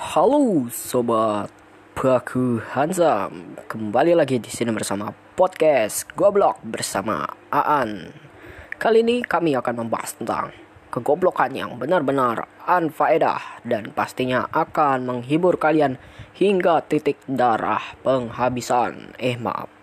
Halo sobat Baku Hansam Kembali lagi di sini bersama podcast Goblok bersama Aan. Kali ini kami akan membahas tentang kegoblokan yang benar-benar anfaedah Dan pastinya akan menghibur kalian hingga titik darah penghabisan. Eh maaf.